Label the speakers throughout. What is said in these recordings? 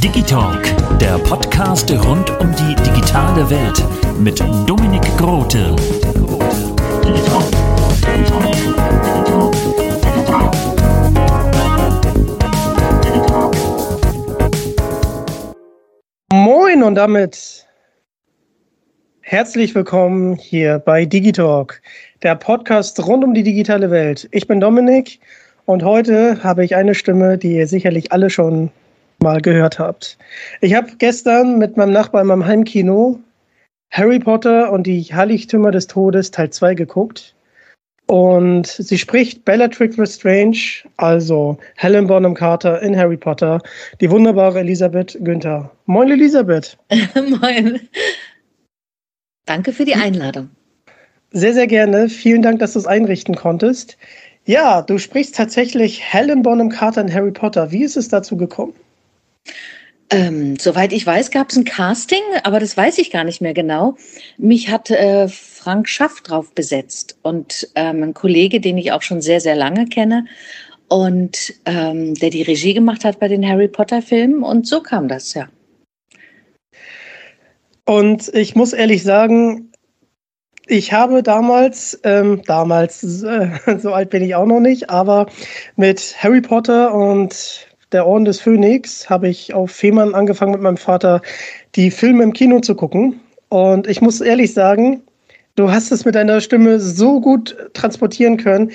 Speaker 1: Digitalk, der Podcast rund um die digitale Welt mit Dominik Grote.
Speaker 2: Moin und damit herzlich willkommen hier bei Digitalk, der Podcast rund um die digitale Welt. Ich bin Dominik und heute habe ich eine Stimme, die ihr sicherlich alle schon mal gehört habt. Ich habe gestern mit meinem Nachbarn in meinem Heimkino Harry Potter und die Heiligtümer des Todes Teil 2 geguckt. Und sie spricht Bellatrix Lestrange, also Helen Bonham Carter in Harry Potter, die wunderbare Elisabeth Günther. Moin Elisabeth.
Speaker 3: Moin. Danke für die Einladung.
Speaker 2: Sehr, sehr gerne. Vielen Dank, dass du es einrichten konntest. Ja, du sprichst tatsächlich Helen Bonham Carter in Harry Potter. Wie ist es dazu gekommen?
Speaker 3: Ähm, soweit ich weiß, gab es ein Casting, aber das weiß ich gar nicht mehr genau. Mich hat äh, Frank Schaff drauf besetzt und ähm, ein Kollege, den ich auch schon sehr, sehr lange kenne und ähm, der die Regie gemacht hat bei den Harry Potter Filmen und so kam das, ja.
Speaker 2: Und ich muss ehrlich sagen, ich habe damals, ähm, damals, äh, so alt bin ich auch noch nicht, aber mit Harry Potter und der Orden des Phönix habe ich auf Fehmarn angefangen mit meinem Vater die Filme im Kino zu gucken. Und ich muss ehrlich sagen, du hast es mit deiner Stimme so gut transportieren können,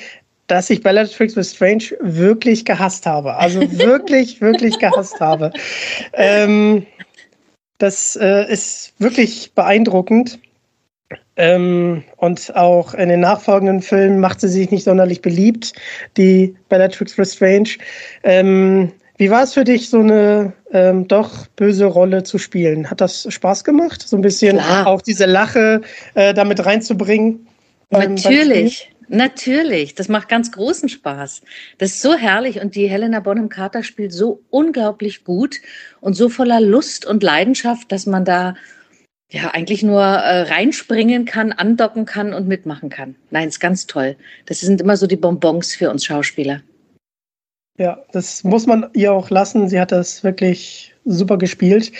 Speaker 2: dass ich Bellatrix Lestrange wirklich gehasst habe. Also wirklich, wirklich gehasst habe. Ähm, das äh, ist wirklich beeindruckend. Ähm, und auch in den nachfolgenden Filmen macht sie sich nicht sonderlich beliebt, die Bellatrix Lestrange. Ähm, wie war es für dich, so eine ähm, doch böse Rolle zu spielen? Hat das Spaß gemacht, so ein bisschen
Speaker 3: Klar.
Speaker 2: auch diese Lache äh, damit reinzubringen? beim- beim
Speaker 3: Natürlich, natürlich. Das macht ganz großen Spaß. Das ist so herrlich und die Helena Bonham Carter spielt so unglaublich gut und so voller Lust und Leidenschaft, dass man da ja eigentlich nur äh, reinspringen kann, andocken kann und mitmachen kann. Nein, ist ganz toll. Das sind immer so die Bonbons für uns Schauspieler.
Speaker 2: Ja, das muss man ihr auch lassen. Sie hat das wirklich super gespielt.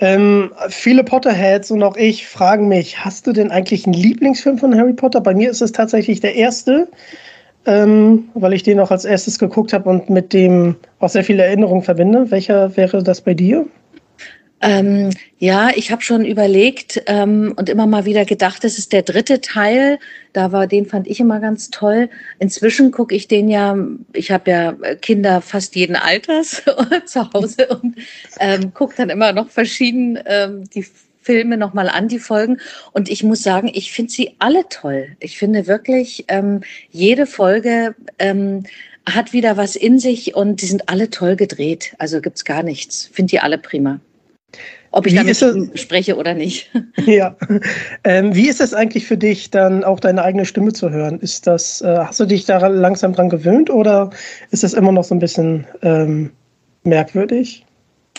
Speaker 2: Ähm, viele Potterheads und auch ich fragen mich, hast du denn eigentlich einen Lieblingsfilm von Harry Potter? Bei mir ist es tatsächlich der erste, ähm, weil ich den auch als erstes geguckt habe und mit dem auch sehr viele Erinnerungen verbinde. Welcher wäre das bei dir?
Speaker 3: Ähm, ja, ich habe schon überlegt ähm, und immer mal wieder gedacht, das ist der dritte Teil. Da war, den fand ich immer ganz toll. Inzwischen gucke ich den ja, ich habe ja Kinder fast jeden Alters zu Hause und ähm, gucke dann immer noch verschieden ähm, die Filme nochmal an, die Folgen. Und ich muss sagen, ich finde sie alle toll. Ich finde wirklich, ähm, jede Folge ähm, hat wieder was in sich und die sind alle toll gedreht. Also gibt's gar nichts. Finde die alle prima. Ob ich
Speaker 2: Wie
Speaker 3: damit spreche oder nicht.
Speaker 2: Ja. Ähm, wie ist es eigentlich für dich, dann auch deine eigene Stimme zu hören? Ist das, äh, hast du dich da langsam dran gewöhnt oder ist das immer noch so ein bisschen ähm, merkwürdig?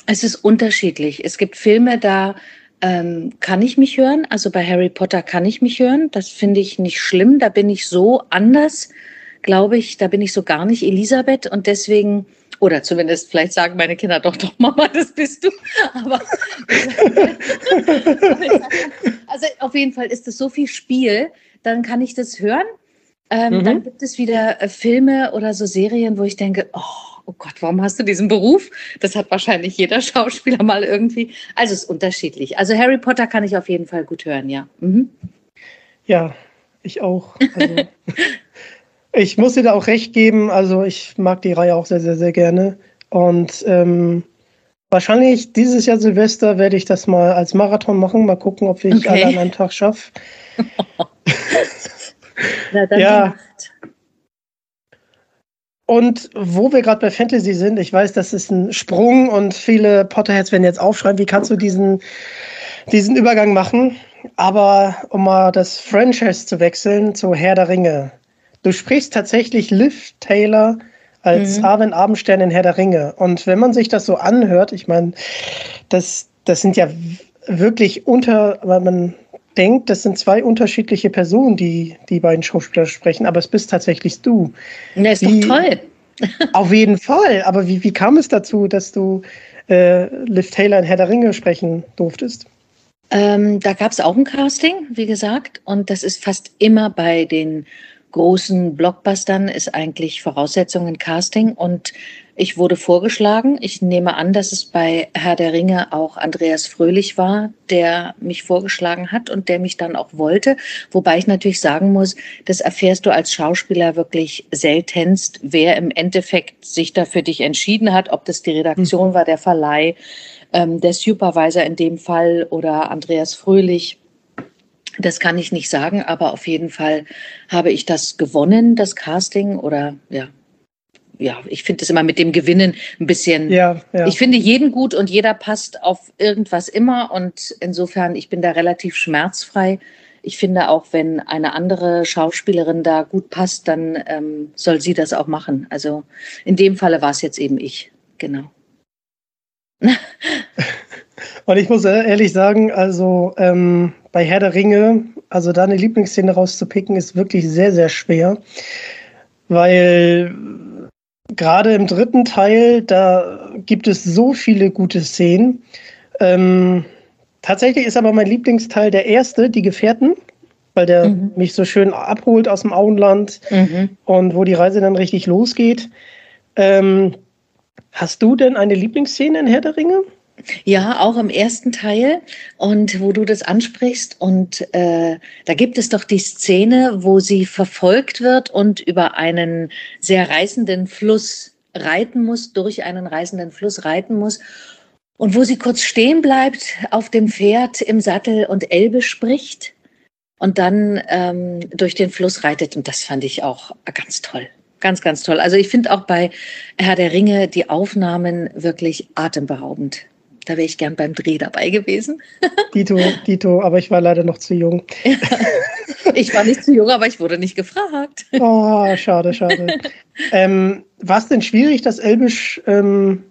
Speaker 3: Es ist unterschiedlich. Es gibt Filme, da ähm, kann ich mich hören. Also bei Harry Potter kann ich mich hören. Das finde ich nicht schlimm. Da bin ich so anders, glaube ich. Da bin ich so gar nicht Elisabeth und deswegen oder zumindest vielleicht sagen meine Kinder doch doch Mama, das bist du. Aber also auf jeden Fall ist es so viel Spiel, dann kann ich das hören. Ähm,
Speaker 2: Mhm.
Speaker 3: Dann gibt es wieder äh, Filme oder so Serien, wo ich denke, oh, oh Gott, warum hast du diesen Beruf? Das hat wahrscheinlich jeder Schauspieler mal irgendwie. Also es ist unterschiedlich. Also Harry Potter kann ich auf jeden Fall gut hören, ja. Mhm.
Speaker 2: Ja, ich auch. Also, ich muss dir da auch recht geben. Also ich mag die Reihe auch sehr, sehr, sehr gerne. Und ähm, wahrscheinlich dieses Jahr Silvester werde ich das mal als Marathon machen. Mal gucken, ob ich
Speaker 3: Okay.
Speaker 2: alle an einem Tag schaffe. Ja. Und wo wir gerade bei Fantasy sind, ich weiß, das ist ein Sprung und viele Potterheads werden jetzt aufschreiben, wie kannst du diesen, diesen Übergang machen? Aber um mal das Franchise zu wechseln zu Herr der Ringe. Du sprichst tatsächlich Liv Taylor als
Speaker 3: Mhm.
Speaker 2: Arwen Abendstern in Herr der Ringe. Und wenn man sich das so anhört, ich meine, das, das sind ja wirklich unter, weil man denkt, das sind zwei unterschiedliche Personen, die die beiden Schauspieler sprechen, aber es bist tatsächlich du.
Speaker 3: Na, ist
Speaker 2: Wie-
Speaker 3: doch toll.
Speaker 2: Auf jeden Fall. Aber wie, wie kam es dazu, dass du äh, Liv Taylor in Herr der Ringe sprechen durftest?
Speaker 3: Ähm, da gab es auch ein Casting, wie gesagt, und das ist fast immer bei den großen Blockbustern ist eigentlich Voraussetzung ein Casting und ich wurde vorgeschlagen. Ich nehme an, dass es bei Herr der Ringe auch Andreas Fröhlich war, der mich vorgeschlagen hat und der mich dann auch wollte. Wobei ich natürlich sagen muss, das erfährst du als Schauspieler wirklich seltenst, wer im Endeffekt sich da für dich entschieden hat, ob das die Redaktion war, der Verleih, ähm, der Supervisor in dem Fall oder Andreas Fröhlich. Das kann ich nicht sagen, aber auf jeden Fall habe ich das gewonnen, das Casting oder ja. Ja, ich finde es immer mit dem Gewinnen ein bisschen.
Speaker 2: Ja, ja.
Speaker 3: Ich finde jeden gut und jeder passt auf irgendwas immer und insofern, ich bin da relativ schmerzfrei. Ich finde auch, wenn eine andere Schauspielerin da gut passt, dann ähm, soll sie das auch machen. Also in dem Falle war es jetzt eben ich, genau.
Speaker 2: Und ich muss ehrlich sagen, also ähm, bei Herr der Ringe, also deine Lieblingsszene rauszupicken, ist wirklich sehr, sehr schwer. Weil gerade im dritten Teil, da gibt es so viele gute Szenen. Ähm, tatsächlich ist aber mein Lieblingsteil der erste, die Gefährten, weil der
Speaker 3: Mhm.
Speaker 2: mich so schön abholt aus dem Auenland
Speaker 3: Mhm.
Speaker 2: und wo die Reise dann richtig losgeht. Ähm, hast du denn eine Lieblingsszene in Herr der Ringe?
Speaker 3: Ja, auch im ersten Teil. Und wo du das ansprichst, und äh, da gibt es doch die Szene, wo sie verfolgt wird und über einen sehr reißenden Fluss reiten muss, durch einen reißenden Fluss reiten muss. Und wo sie kurz stehen bleibt auf dem Pferd im Sattel und Elbe spricht und dann ähm, durch den Fluss reitet. Und das fand ich auch ganz toll. Ganz, ganz toll. Also ich finde auch bei Herr der Ringe die Aufnahmen wirklich atemberaubend. Da wäre ich gern beim Dreh dabei gewesen.
Speaker 2: Dito, Dito, aber ich war leider noch zu jung.
Speaker 3: Ich war nicht zu jung, aber ich wurde nicht gefragt.
Speaker 2: Oh, schade, schade. ähm, war es denn schwierig, das Elbisch ähm,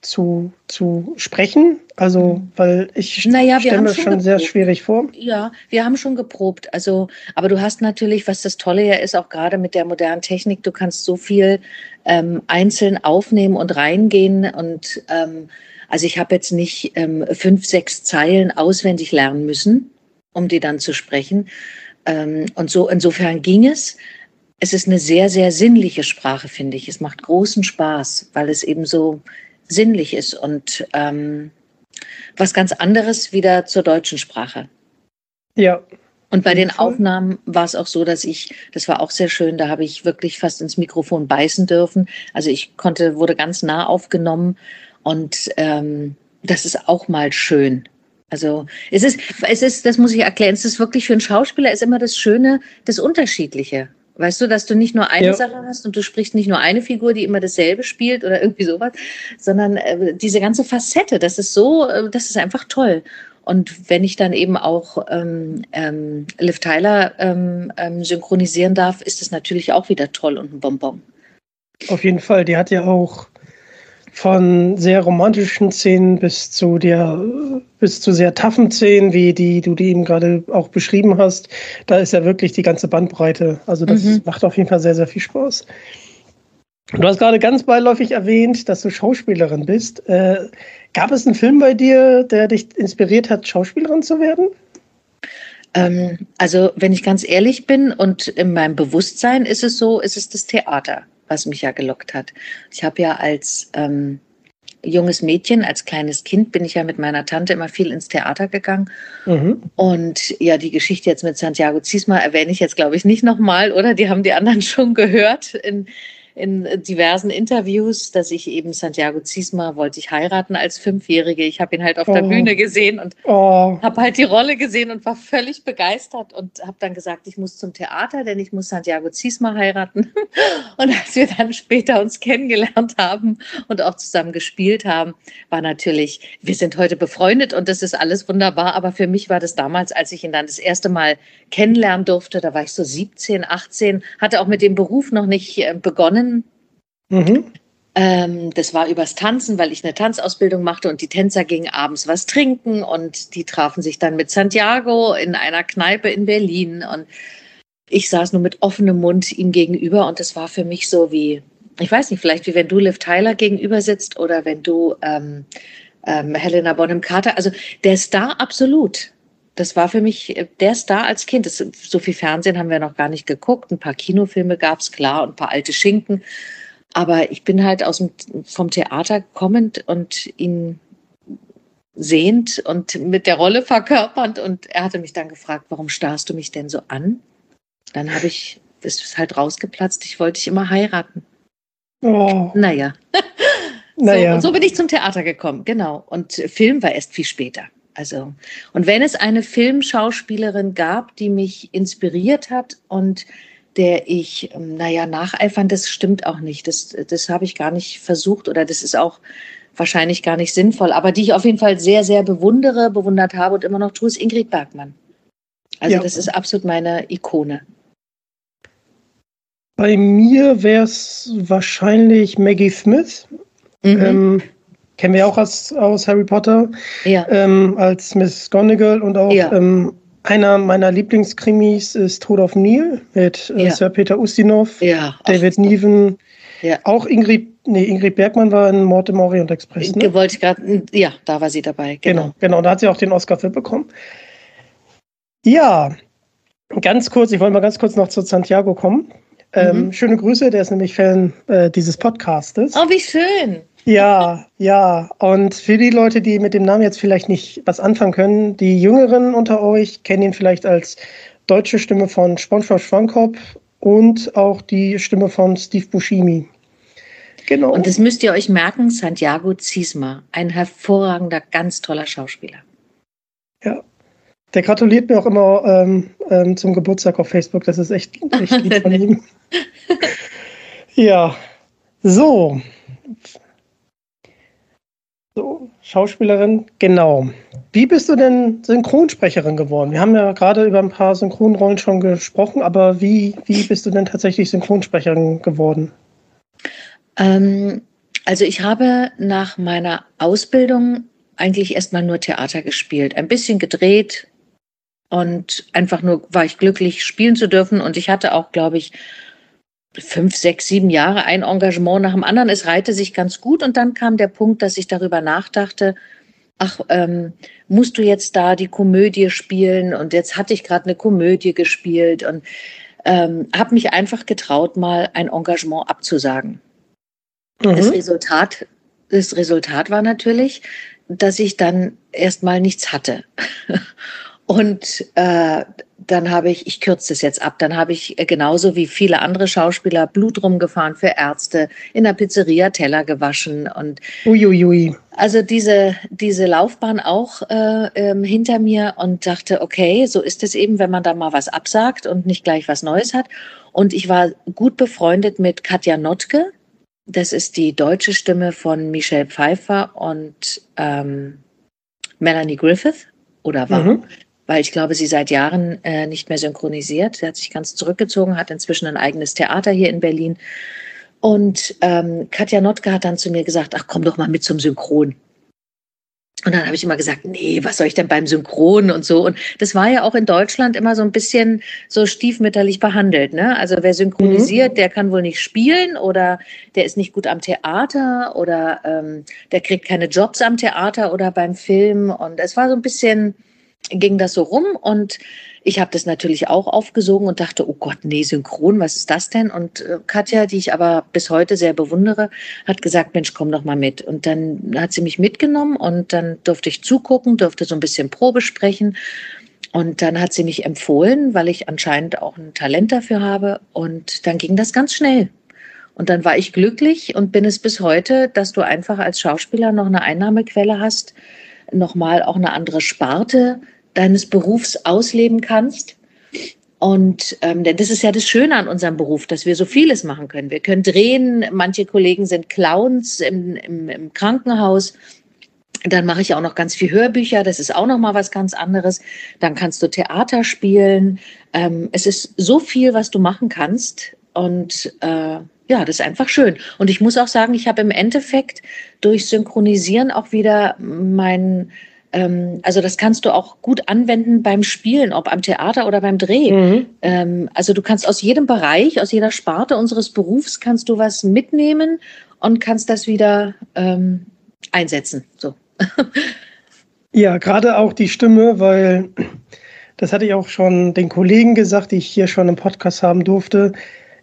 Speaker 2: zu, zu sprechen? Also, weil ich
Speaker 3: Naja,
Speaker 2: stelle mir
Speaker 3: schon
Speaker 2: schon sehr schwierig vor.
Speaker 3: Ja, wir haben schon geprobt. Also, aber du hast natürlich, was das Tolle ja ist, auch gerade mit der modernen Technik, du kannst so viel ähm, einzeln aufnehmen und reingehen. Und ähm, also ich habe jetzt nicht ähm, fünf, sechs Zeilen auswendig lernen müssen, um die dann zu sprechen. Ähm, und so insofern ging es. Es ist eine sehr, sehr sinnliche Sprache, finde ich. Es macht großen Spaß, weil es eben so sinnlich ist und ähm, was ganz anderes wieder zur deutschen Sprache.
Speaker 2: Ja,
Speaker 3: Und bei den. Aufnahmen war es auch so, dass ich, das war auch sehr schön, da habe ich wirklich fast ins Mikrofon beißen dürfen. Also ich konnte, wurde ganz nah aufgenommen und ähm, das ist auch mal schön. Also es ist, es ist, das muss ich erklären, es ist wirklich für einen Schauspieler ist immer das Schöne, das Unterschiedliche. Weißt du, dass du nicht nur eine
Speaker 2: Ja.
Speaker 3: Sache hast und du sprichst nicht nur eine Figur, die immer dasselbe spielt oder irgendwie sowas, sondern äh, diese ganze Facette, das ist so, äh, das ist einfach toll. Und wenn ich dann eben auch ähm, ähm, Liv Tyler ähm, ähm, synchronisieren darf, ist das natürlich auch wieder toll und ein Bonbon.
Speaker 2: auf jeden Fall. Die hat ja auch von sehr romantischen Szenen bis zu der bis zu sehr taffen Szenen, wie die du die eben gerade auch beschrieben hast. Da ist ja wirklich die ganze Bandbreite. Also das
Speaker 3: Mhm.
Speaker 2: macht auf jeden Fall sehr, sehr viel Spaß. Du hast gerade ganz beiläufig erwähnt, dass du Schauspielerin bist. Äh, gab es einen Film bei dir, der dich inspiriert hat, Schauspielerin zu werden?
Speaker 3: Ähm, also, wenn ich ganz ehrlich bin und in meinem Bewusstsein ist es so, ist es das Theater, was mich ja gelockt hat. Ich habe ja als ähm, junges Mädchen, als kleines Kind bin ich ja mit meiner Tante immer viel ins Theater gegangen. Mhm. Und ja, die Geschichte jetzt mit Santiago Ziesma erwähne ich jetzt, glaube ich, nicht nochmal, oder? Die haben die anderen schon gehört in, in diversen Interviews, dass ich eben Santiago Ziesma wollte ich heiraten als Fünfjährige. Ich habe ihn halt auf oh. der Bühne gesehen und oh. habe halt die Rolle gesehen und war völlig begeistert und habe dann gesagt, ich muss zum Theater, denn ich muss Santiago Ziesma heiraten. Und als wir dann später uns kennengelernt haben und auch zusammen gespielt haben, war natürlich, wir sind heute befreundet und das ist alles wunderbar. Aber für mich war das damals, als ich ihn dann das erste Mal kennenlernen durfte, da war ich so 17, 18, hatte auch mit dem Beruf noch nicht äh, Mhm. Ähm, das war übers Tanzen, weil ich eine Tanzausbildung machte und die Tänzer gingen abends was trinken und die trafen sich dann mit Santiago in einer Kneipe in Berlin und ich saß nur mit offenem Mund ihm gegenüber und das war für mich so wie, ich weiß nicht, vielleicht wie wenn du Liv Tyler gegenüber sitzt oder wenn du ähm, ähm, Helena Bonham Carter, also der Star absolut. Das war für mich äh, der Star als Kind. Das, so viel Fernsehen haben wir noch gar nicht geguckt. Ein paar Kinofilme gab es, klar, und ein paar alte Schinken. Aber ich bin halt aus dem, vom Theater kommend und ihn sehend und mit der Rolle verkörpernd. Und er hatte mich dann gefragt, warum starrst du mich denn so an? Dann habe ich, das ist halt rausgeplatzt, ich wollte dich immer heiraten. Oh. Naja. naja. So, und so bin ich zum Theater gekommen, genau. Und Film war erst viel später. Also, und wenn es eine Filmschauspielerin gab, die mich inspiriert hat und der ich, ähm, naja, nacheifern, das stimmt auch nicht. Das, das habe ich gar nicht versucht oder das ist auch wahrscheinlich gar nicht sinnvoll. Aber die ich auf jeden Fall sehr, sehr bewundere, bewundert habe und immer noch tue, ist Ingrid Bergmann. Also ja. das ist absolut meine Ikone.
Speaker 2: Bei mir wäre es wahrscheinlich Maggie Smith. Mhm. Ähm, kennen wir auch aus, aus Harry Potter. Ja. Ähm, als Miss Gonigal und auch ja. ähm, einer meiner Lieblingskrimis ist Tod auf Nil mit äh, ja. Sir Peter Ustinov, David Niven, auch Ingrid, nee, Ingrid Bergmann war in Mord im Orient Express.
Speaker 3: Ne? Wollte ich gerade, ja, da war sie dabei.
Speaker 2: Genau. genau, genau, da hat sie auch den Oscar für bekommen. Ja, ganz kurz, ich wollte mal ganz kurz noch zu Santiago kommen. Ähm, mhm. Schöne Grüße, der ist nämlich Fan äh, dieses Podcastes.
Speaker 3: Oh, wie schön.
Speaker 2: Ja, ja. Und für die Leute, die mit dem Namen jetzt vielleicht nicht was anfangen können, die Jüngeren unter euch kennen ihn vielleicht als deutsche Stimme von SpongeBob Schwammkopf und auch die Stimme von Steve Buscemi.
Speaker 3: Genau. Und das müsst ihr euch merken, Santiago Ziesma, ein hervorragender, ganz toller Schauspieler.
Speaker 2: Ja. Der gratuliert mir auch immer ähm, ähm, zum Geburtstag auf Facebook. Das ist echt, echt lieb von ihm. ja. So, so, Schauspielerin, genau. Wie bist du denn Synchronsprecherin geworden? Wir haben ja gerade über ein paar Synchronrollen schon gesprochen, aber wie, wie bist du denn tatsächlich Synchronsprecherin geworden?
Speaker 3: Ähm, also ich habe nach meiner Ausbildung eigentlich erstmal nur Theater gespielt, ein bisschen gedreht und einfach nur war ich glücklich, spielen zu dürfen. Und ich hatte auch, glaube ich, fünf, sechs, sieben Jahre ein Engagement nach dem anderen. Es reihte sich ganz gut und dann kam der Punkt, dass ich darüber nachdachte, ach, ähm, musst du jetzt da die Komödie spielen? Und jetzt hatte ich gerade eine Komödie gespielt und ähm, habe mich einfach getraut, mal ein Engagement abzusagen. Mhm. Das, Resultat, das Resultat war natürlich, dass ich dann erstmal nichts hatte. Und äh, dann habe ich, ich kürze das jetzt ab, dann habe ich äh, genauso wie viele andere Schauspieler Blut rumgefahren für Ärzte, in der Pizzeria Teller gewaschen und
Speaker 2: Uiuiui.
Speaker 3: Also diese, diese Laufbahn auch äh, ähm, hinter mir und dachte, okay, so ist es eben, wenn man da mal was absagt und nicht gleich was Neues hat. Und ich war gut befreundet mit Katja Notke. Das ist die deutsche Stimme von Michelle Pfeiffer und ähm, Melanie Griffith oder war. Mhm weil ich glaube, sie seit Jahren äh, nicht mehr synchronisiert. Sie hat sich ganz zurückgezogen, hat inzwischen ein eigenes Theater hier in Berlin. Und ähm, Katja Notke hat dann zu mir gesagt, ach komm doch mal mit zum Synchron. Und dann habe ich immer gesagt, nee, was soll ich denn beim Synchron und so. Und das war ja auch in Deutschland immer so ein bisschen so stiefmütterlich behandelt. Ne? Also wer synchronisiert, mhm. der kann wohl nicht spielen oder der ist nicht gut am Theater oder ähm, der kriegt keine Jobs am Theater oder beim Film. Und es war so ein bisschen, ging das so rum und ich habe das natürlich auch aufgesogen und dachte, oh Gott, nee, synchron, was ist das denn? Und äh, Katja, die ich aber bis heute sehr bewundere, hat gesagt, Mensch, komm doch mal mit. Und dann hat sie mich mitgenommen und dann durfte ich zugucken, durfte so ein bisschen Probe sprechen. Und dann hat sie mich empfohlen, weil ich anscheinend auch ein Talent dafür habe. Und dann ging das ganz schnell. Und dann war ich glücklich und bin es bis heute, dass du einfach als Schauspieler noch eine Einnahmequelle hast, nochmal auch eine andere Sparte deines Berufs ausleben kannst. Und ähm, denn das ist ja das Schöne an unserem Beruf, dass wir so vieles machen können. Wir können drehen, manche Kollegen sind Clowns im, im, im Krankenhaus. Dann mache ich auch noch ganz viel Hörbücher, das ist auch noch mal was ganz anderes. Dann kannst du Theater spielen. Ähm, es ist so viel, was du machen kannst. Und äh, ja, das ist einfach schön. Und ich muss auch sagen, ich habe im Endeffekt durch Synchronisieren auch wieder mein ähm, also das kannst du auch gut anwenden beim Spielen, ob am Theater oder beim Dreh. Mhm. Ähm, also du kannst aus jedem Bereich, aus jeder Sparte unseres Berufs kannst du was mitnehmen und kannst das wieder ähm, einsetzen. So.
Speaker 2: ja, gerade auch die Stimme, weil das hatte ich auch schon den Kollegen gesagt, die ich hier schon im Podcast haben durfte.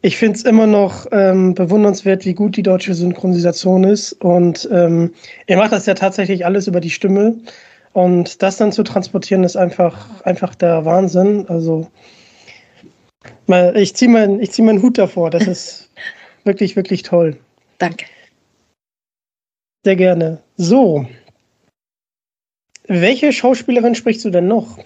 Speaker 2: Ich finde es immer noch ähm, bewundernswert, wie gut die deutsche Synchronisation ist. Und ähm, ihr macht das ja tatsächlich alles über die Stimme. Und das dann zu transportieren, ist einfach, einfach der Wahnsinn. Also ich ziehe meinen zieh meinen Hut davor. Das ist wirklich, wirklich toll.
Speaker 3: Danke.
Speaker 2: Sehr gerne. So. Welche Schauspielerin sprichst du denn noch?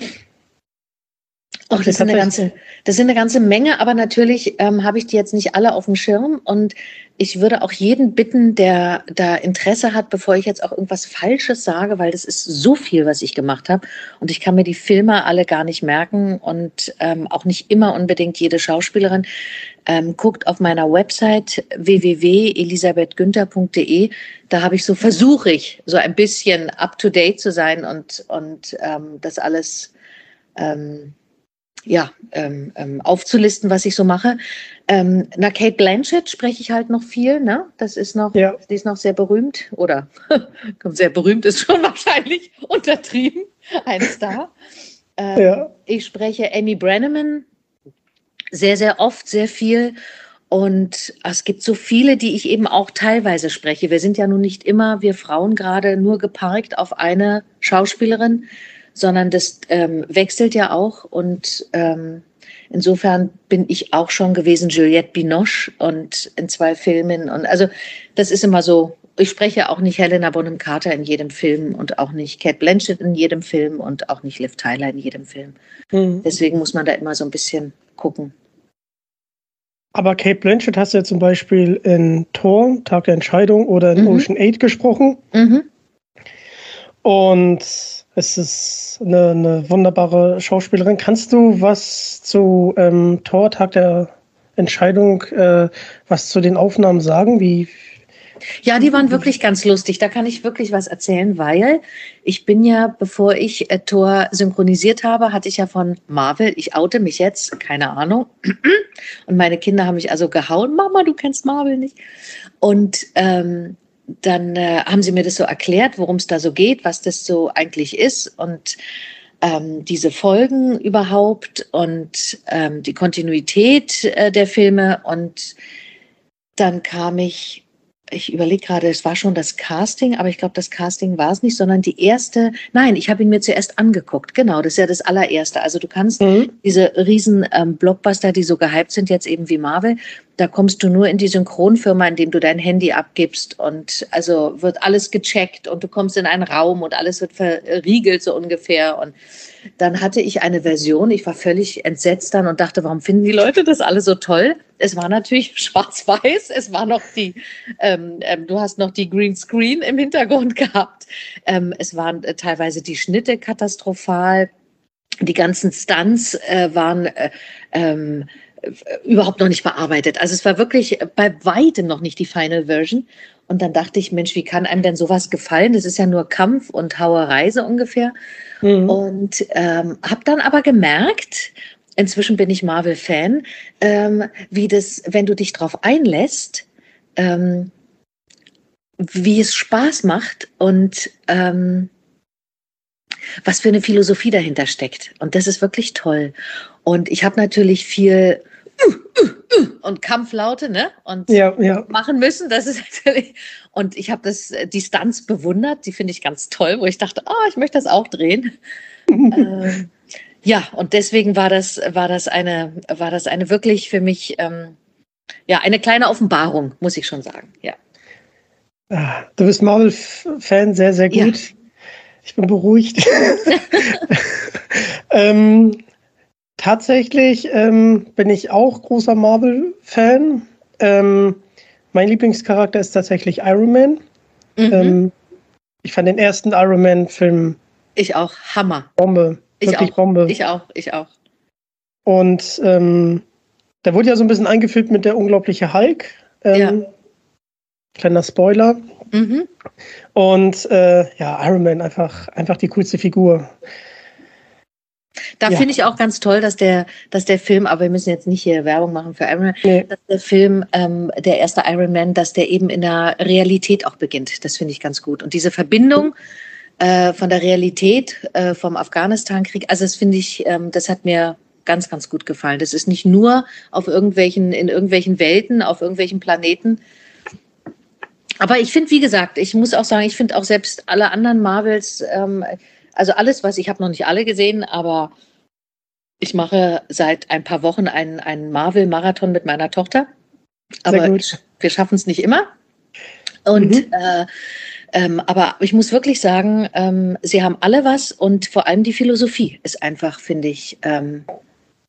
Speaker 3: Ach, das, sind eine ganze, das sind eine ganze Menge, aber natürlich ähm, habe ich die jetzt nicht alle auf dem Schirm und ich würde auch jeden bitten, der da Interesse hat, bevor ich jetzt auch irgendwas Falsches sage, weil das ist so viel, was ich gemacht habe und ich kann mir die Filme alle gar nicht merken und ähm, auch nicht immer unbedingt jede Schauspielerin. Ähm, guckt auf meiner Website www.elisabethgünther.de. Da habe ich so versuche ich so ein bisschen up to date zu sein und und ähm, das alles ähm, ja, ähm, ähm, aufzulisten, was ich so mache. Ähm, na, Kate Blanchett spreche ich halt noch viel, ne? Das ist noch, ja. die ist noch sehr berühmt oder sehr berühmt ist schon wahrscheinlich untertrieben, ein Star. Ähm, ja. Ich spreche Amy Brenneman sehr, sehr oft, sehr viel. Und es gibt so viele, die ich eben auch teilweise spreche. Wir sind ja nun nicht immer, wir Frauen gerade, nur geparkt auf eine Schauspielerin, sondern das ähm, wechselt ja auch und ähm, insofern bin ich auch schon gewesen Juliette Binoche und in zwei Filmen und also das ist immer so. Ich spreche auch nicht Helena Bonham Carter in jedem Film und auch nicht Cat Blanchett in jedem Film und auch nicht Liv Tyler in jedem Film. Mhm. Deswegen muss man da immer so ein bisschen gucken.
Speaker 2: Aber Kate Blanchett hast du ja zum Beispiel in Thor, Tag der Entscheidung oder in mhm. Ocean 8 gesprochen. Mhm. Und es ist eine, eine, wunderbare Schauspielerin. Kannst du was zu ähm, Tortag der Entscheidung, äh, was zu den Aufnahmen sagen? Wie,
Speaker 3: ja, die waren wirklich ganz lustig. Da kann ich wirklich was erzählen, weil ich bin ja, bevor ich äh, Thor synchronisiert habe, hatte ich ja von Marvel, ich oute mich jetzt, keine Ahnung. Und meine Kinder haben mich also gehauen. Mama, du kennst Marvel nicht. Und ähm, dann äh, haben sie mir das so erklärt, worum es da so geht, was das so eigentlich ist und ähm, diese Folgen überhaupt und ähm, die Kontinuität äh, der Filme. Und dann kam ich ich überlege gerade, es war schon das Casting, aber ich glaube, das Casting war es nicht, sondern die erste, nein, ich habe ihn mir zuerst angeguckt. Genau, das ist ja das allererste. Also du kannst mhm. diese riesen ähm, Blockbuster, die so gehypt sind, jetzt eben wie Marvel, da kommst du nur in die Synchronfirma, indem du dein Handy abgibst und also wird alles gecheckt und du kommst in einen Raum und alles wird verriegelt so ungefähr und dann hatte ich eine Version, ich war völlig entsetzt dann und dachte, warum finden die Leute das alle so toll? Es war natürlich schwarz-weiß, es war noch die, ähm, ähm, du hast noch die Green Screen im Hintergrund gehabt. Ähm, es waren äh, teilweise die Schnitte katastrophal. Die ganzen Stunts äh, waren äh, ähm, überhaupt noch nicht bearbeitet. Also es war wirklich bei weitem noch nicht die Final Version. Und dann dachte ich, Mensch, wie kann einem denn sowas gefallen? Das ist ja nur Kampf und Hauerei so ungefähr. Mhm. Und ähm, habe dann aber gemerkt, inzwischen bin ich Marvel-Fan, ähm, wie das, wenn du dich drauf einlässt, ähm, wie es Spaß macht und ähm, was für eine Philosophie dahinter steckt. Und das ist wirklich toll. Und ich habe natürlich viel und Kampflaute, ne? Und
Speaker 2: Ja, ja.
Speaker 3: machen müssen. Das ist natürlich. Und ich habe das äh, die Stunts bewundert. Die finde ich ganz toll, wo ich dachte, ah, ich möchte das auch drehen. ähm, ja, und deswegen war das war das eine war das eine wirklich für mich ähm, ja eine kleine Offenbarung, muss ich schon sagen. Ja.
Speaker 2: Ah, Du bist Marvel-Fan, sehr, sehr
Speaker 3: Ja.
Speaker 2: gut. Ich bin beruhigt. ähm, tatsächlich ähm, bin ich auch großer Marvel-Fan. Ähm, mein Lieblingscharakter ist tatsächlich Iron Man.
Speaker 3: Mhm.
Speaker 2: Ähm, ich fand den ersten Iron Man-Film
Speaker 3: ich auch. Hammer.
Speaker 2: Bombe.
Speaker 3: Ich
Speaker 2: Wirklich
Speaker 3: auch.
Speaker 2: Bombe.
Speaker 3: Ich auch. Ich auch.
Speaker 2: Und ähm, da wurde ja so ein bisschen eingeführt mit der unglaubliche Hulk. Ähm, Kleiner Spoiler.
Speaker 3: Mhm.
Speaker 2: Und äh, ja, Iron Man einfach, einfach die coolste Figur.
Speaker 3: Da
Speaker 2: Ja.
Speaker 3: finde ich auch ganz toll, dass der, dass der Film, aber wir müssen jetzt nicht hier Werbung machen für Iron Man,
Speaker 2: Nee.
Speaker 3: dass der Film, ähm, der erste Iron Man, dass der eben in der Realität auch beginnt. Das finde ich ganz gut. Und diese Verbindung äh, von der Realität äh, vom Afghanistan-Krieg, also das finde ich, ähm, das hat mir ganz, ganz gut gefallen. Das ist nicht nur auf irgendwelchen, in irgendwelchen Welten, auf irgendwelchen Planeten. Aber ich finde, wie gesagt, ich muss auch sagen, ich finde auch selbst alle anderen Marvels, ähm, also alles, was ich habe noch nicht alle gesehen, aber ich mache seit ein paar Wochen einen, einen Marvel-Marathon mit meiner Tochter.
Speaker 2: Sehr
Speaker 3: Aber
Speaker 2: gut.
Speaker 3: wir schaffen es nicht immer. Und
Speaker 2: Mhm.
Speaker 3: äh, ähm, aber ich muss wirklich sagen, ähm, sie haben alle was und vor allem die Philosophie ist einfach, finde ich, ähm,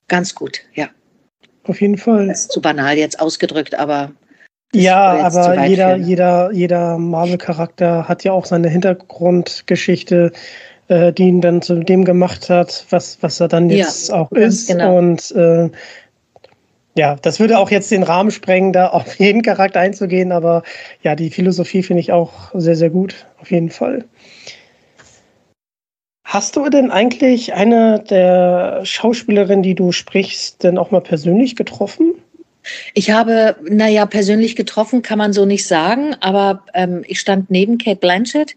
Speaker 3: ganz gut. Ja,
Speaker 2: Auf jeden Fall.
Speaker 3: das ist zu banal jetzt ausgedrückt, aber
Speaker 2: Ja, aber jeder,
Speaker 3: führen.
Speaker 2: jeder, jeder Marvel-Charakter hat ja auch seine Hintergrundgeschichte, äh, die ihn dann zu dem gemacht hat, was, was er dann
Speaker 3: Ja,
Speaker 2: jetzt auch
Speaker 3: ganz
Speaker 2: ist.
Speaker 3: genau.
Speaker 2: Und äh, ja, das würde auch jetzt den Rahmen sprengen, da auf jeden Charakter einzugehen, aber ja, die Philosophie finde ich auch sehr, sehr gut, auf jeden Fall. Hast du denn eigentlich eine der Schauspielerinnen, die du sprichst, denn auch mal persönlich getroffen?
Speaker 3: Ich habe, naja, persönlich getroffen kann man so nicht sagen, aber ähm, ich stand neben Kate Blanchett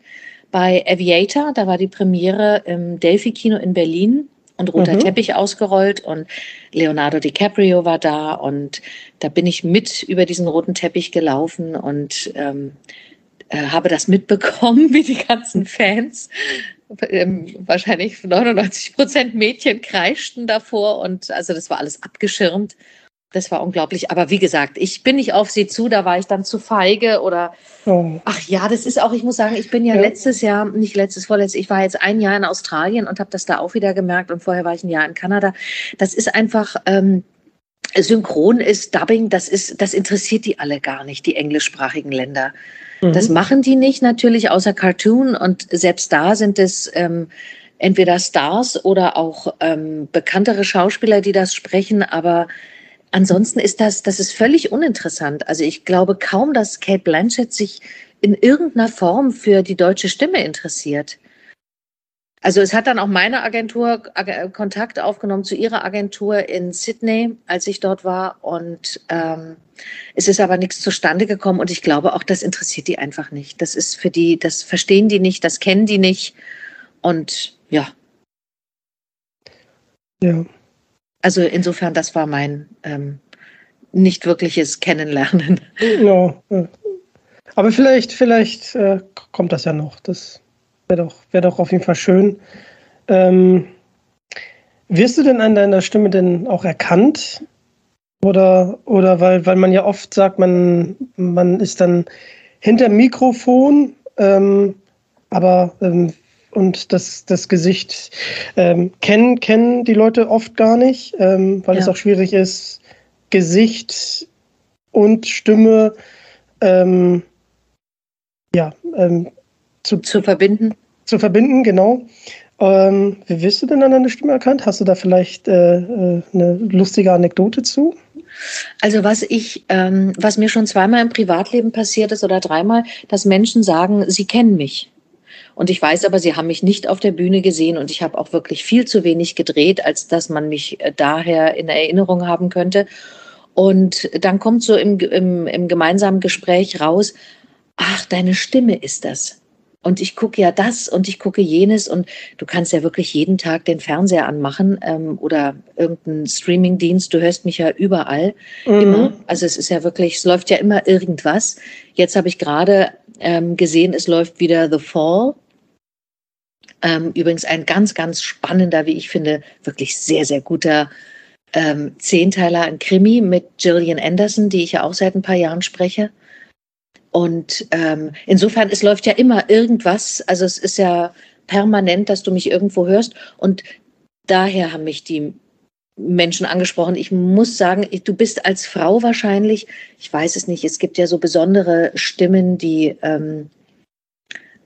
Speaker 3: bei Aviator. Da war die Premiere im Delphi-Kino in Berlin und roter
Speaker 2: Mhm.
Speaker 3: Teppich ausgerollt und Leonardo DiCaprio war da und da bin ich mit über diesen roten Teppich gelaufen und ähm, äh, habe das mitbekommen, wie die ganzen Fans, ähm, wahrscheinlich 99 Prozent Mädchen kreischten davor und also das war alles abgeschirmt. Das war unglaublich. Aber wie gesagt, ich bin nicht auf sie zu, da war ich dann zu feige oder
Speaker 2: Oh,
Speaker 3: ach ja, das ist auch, ich muss sagen, ich bin ja,
Speaker 2: Ja.
Speaker 3: letztes Jahr, nicht letztes, vorletztes, ich war jetzt ein Jahr in Australien und habe das da auch wieder gemerkt und vorher war ich ein Jahr in Kanada. Das ist einfach, ähm, Synchron ist Dubbing, das ist, das interessiert die alle gar nicht, die englischsprachigen Länder. Das machen die nicht natürlich, außer Cartoon. Und selbst da sind es ähm, entweder Stars oder auch ähm, bekanntere Schauspieler, die das sprechen. Aber ansonsten ist das, das ist völlig uninteressant. Also ich glaube kaum, dass Kate Blanchett sich in irgendeiner Form für die deutsche Stimme interessiert. Also es hat dann auch meine Agentur Ag Kontakt aufgenommen zu ihrer Agentur in Sydney, als ich dort war. Und ähm, es ist aber nichts zustande gekommen. Und ich glaube auch, das interessiert die einfach nicht. Das ist für die, das verstehen die nicht, das kennen die nicht. Und ja,
Speaker 2: ja.
Speaker 3: Also insofern, das war mein ähm, nicht wirkliches Kennenlernen.
Speaker 2: Ja. Aber vielleicht, vielleicht äh, kommt das ja noch. Das wäre doch, wär doch auf jeden Fall schön. Ähm, wirst du denn an deiner Stimme denn auch erkannt? Oder, oder weil, weil man ja oft sagt, man, man ist dann hinter Mikrofon, ähm, aber ähm, und das, das Gesicht ähm, kennen, kennen die Leute oft gar nicht, ähm, weil es
Speaker 3: Ja.
Speaker 2: auch schwierig ist, Gesicht und Stimme ähm, ja, ähm, zu,
Speaker 3: Zu verbinden.
Speaker 2: zu verbinden, genau. Ähm, wie wirst du denn an deine Stimme erkannt? Hast du da vielleicht äh, äh, eine lustige Anekdote zu?
Speaker 3: Also was ich, ähm, was mir schon zweimal im Privatleben passiert ist oder dreimal, dass Menschen sagen, sie kennen mich. Und ich weiß aber, sie haben mich nicht auf der Bühne gesehen und ich habe auch wirklich viel zu wenig gedreht, als dass man mich äh, daher in Erinnerung haben könnte. Und dann kommt so im, im, im gemeinsamen Gespräch raus, ach, deine Stimme ist das. und ich gucke ja das und ich gucke jenes und du kannst ja wirklich jeden Tag den Fernseher anmachen ähm, oder irgendeinen Streamingdienst. Du hörst mich ja überall mhm. immer. Also es ist ja wirklich, es läuft ja immer irgendwas. Jetzt habe ich gerade ähm, gesehen, es läuft wieder The Fall. Ähm, übrigens ein ganz, ganz spannender, wie ich finde, wirklich sehr, sehr guter ähm, Zehnteiler, ein Krimi mit Gillian Anderson, die ich ja auch seit ein paar Jahren spreche. Und ähm, insofern, es läuft ja immer irgendwas. Also es ist ja permanent, dass du mich irgendwo hörst. Und daher haben mich die Menschen angesprochen. Ich muss sagen, du bist als Frau wahrscheinlich, ich weiß es nicht, es gibt ja so besondere Stimmen, die ähm,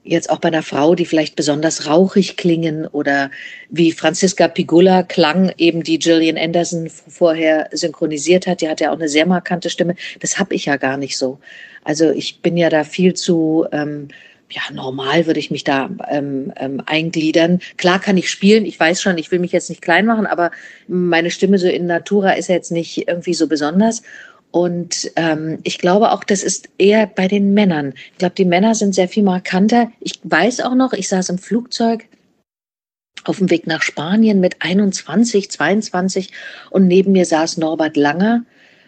Speaker 3: jetzt auch bei einer Frau, die vielleicht besonders rauchig klingen oder wie Franziska Pigula klang, eben die Gillian Anderson vorher synchronisiert hat, die hat ja auch eine sehr markante Stimme. Das habe ich ja gar nicht so. Also ich bin ja da viel zu ähm, ja, normal würde ich mich da ähm, ähm, eingliedern. Klar kann ich spielen, ich weiß schon, ich will mich jetzt nicht klein machen, aber meine Stimme so in Natura ist ja jetzt nicht irgendwie so besonders. Und ähm, ich glaube auch, das ist eher bei den Männern. Ich glaube, die Männer sind sehr viel markanter. Ich weiß auch noch, ich saß im Flugzeug auf dem Weg nach Spanien mit 21, 22 und neben mir saß Norbert Langer.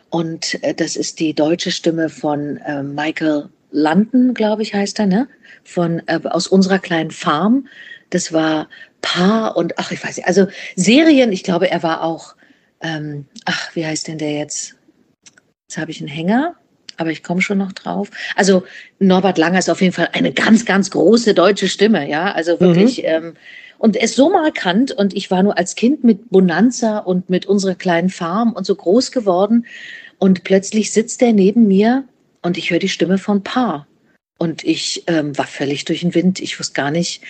Speaker 3: Und äh, das ist die deutsche Stimme von äh, Michael London, glaube ich, heißt er, ne? Von, äh, aus unserer kleinen Farm. Das war Paar und, ach, ich weiß nicht, also Serien, ich glaube, er war auch, ähm, ach, wie heißt denn der jetzt? Jetzt habe ich einen Hänger, aber ich komme schon noch drauf. Also Norbert Langer ist auf jeden Fall eine ganz, ganz große deutsche Stimme, ja. Also wirklich. Mhm. Ähm, und er ist so markant und ich war nur als Kind mit Bonanza und mit unserer kleinen Farm und so groß geworden. Und plötzlich sitzt er neben mir und ich höre die Stimme von Paar. Und ich ähm, war völlig durch den Wind. Ich wusste gar nicht,